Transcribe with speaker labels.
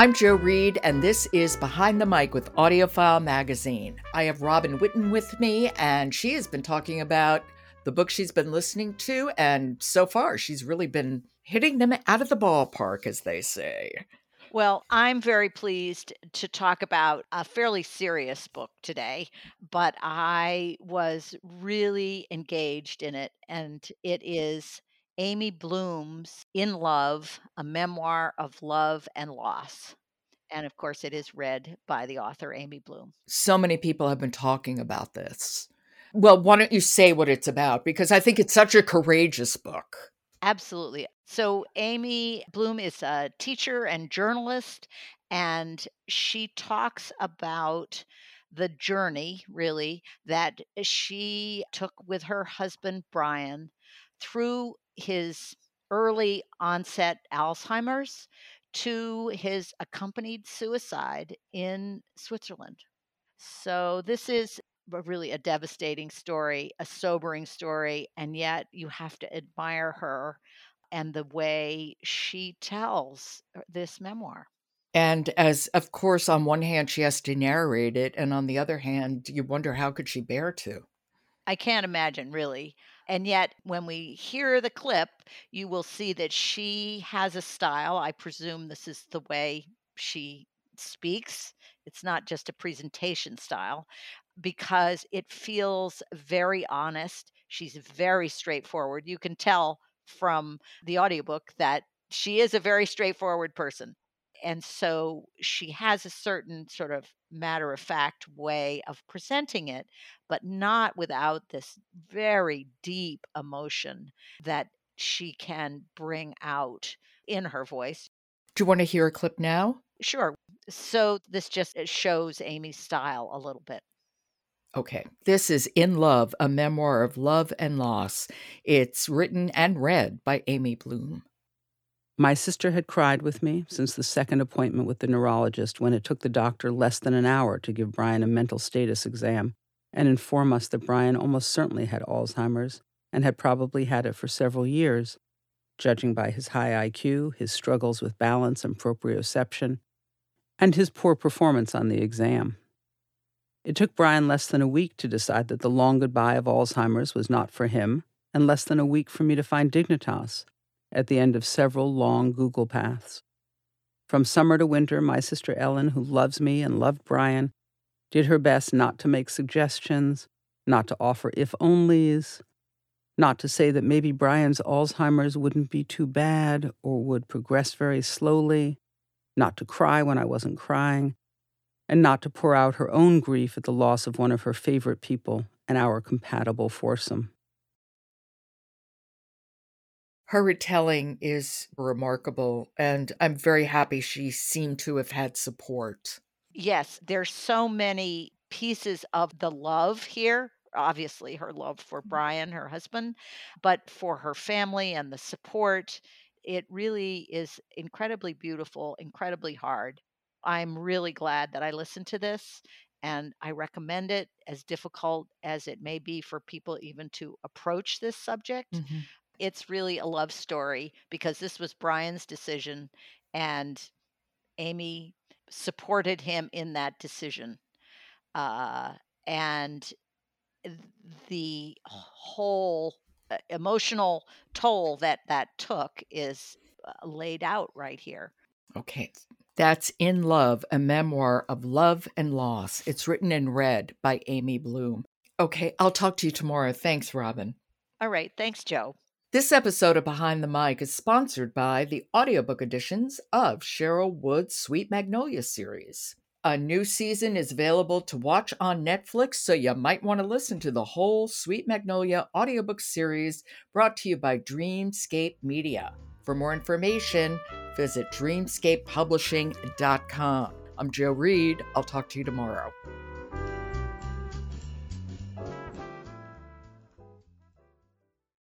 Speaker 1: I'm Jo Reed, and this is Behind the Mic with AudioFile Magazine. I have Robin Whitten with me, and she has been talking about the book she's been listening to, and so far she's really been hitting them out of the ballpark, as they say.
Speaker 2: Well, I'm very pleased to talk about a fairly serious book today, but I was really engaged in it, and it is Amy Bloom's In Love, a memoir of love and loss. And of course, it is read by the author, Amy Bloom.
Speaker 1: So many people have been talking about this. Well, why don't you say what it's about? Because I think it's such a courageous book.
Speaker 2: Absolutely. So, Amy Bloom is a teacher and journalist, and she talks about the journey, really, that she took with her husband, Brian, through his early onset Alzheimer's to his accompanied suicide in Switzerland. So, this is really a devastating story, a sobering story, and yet you have to admire her and the way she tells uh, this memoir.
Speaker 1: And as of course on one hand she has to narrate it and on the other hand you wonder how could she bear to.
Speaker 2: I can't imagine really. And yet, when we hear the clip, you will see that she has a style. I presume this is the way she speaks. It's not just a presentation style because it feels very honest. She's very straightforward. You can tell from the audiobook that she is a very straightforward person and so she has a certain sort of matter of fact way of presenting it, but not without this very deep emotion that she can bring out in her voice.
Speaker 1: Do you want to hear a clip now?
Speaker 2: Sure. So this just shows Amy's style a little bit.
Speaker 1: Okay. This is In Love, a memoir of love and loss. It's written and read by Amy Bloom.
Speaker 3: My sister had cried with me since the second appointment with the neurologist when it took the doctor less than an hour to give Brian a mental status exam and inform us that Brian almost certainly had Alzheimer's and had probably had it for several years, judging by his high IQ, his struggles with balance and proprioception, and his poor performance on the exam. It took Brian less than a week to decide that the long goodbye of Alzheimer's was not for him, and less than a week for me to find Dignitas at the end of several long Google paths. From summer to winter, my sister Ellen, who loves me and loved Brian, did her best not to make suggestions, not to offer if onlys, not to say that maybe Brian's Alzheimer's wouldn't be too bad or would progress very slowly, not to cry when I wasn't crying, and not to pour out her own grief at the loss of one of her favorite people and our compatible foursome.
Speaker 1: Her retelling is remarkable, and I'm very happy she seemed to have had support.
Speaker 2: Yes, there's so many pieces of the love here. Obviously, her love for
Speaker 1: Mm-hmm.
Speaker 2: Brian, her husband, but for her family and the support. It really is incredibly beautiful, incredibly hard. I'm really glad that I listened to this and I recommend it as difficult as it may be for people even to approach this subject.
Speaker 1: Mhm.
Speaker 2: It's really a love story because this was Brian's decision and Amy supported him in that decision. Uh, and the whole uh, emotional toll that that took is uh, laid out right here.
Speaker 1: Okay. That's In Love, a memoir of love and loss. It's written in read by Amy Bloom. Okay, I'll talk to you tomorrow. Thanks, Robin.
Speaker 2: All right. Thanks, Jo.
Speaker 1: This episode of Behind the Mic is sponsored by the audiobook editions of Sherryl Woods' Sweet Magnolia series. A new season is available to watch on Netflix, so you might want to listen to the whole Sweet Magnolia audiobook series brought to you by Dreamscape Media. For more information, visit dreamscapepublishing.com. I'm Jo Reed. I'll talk to you tomorrow.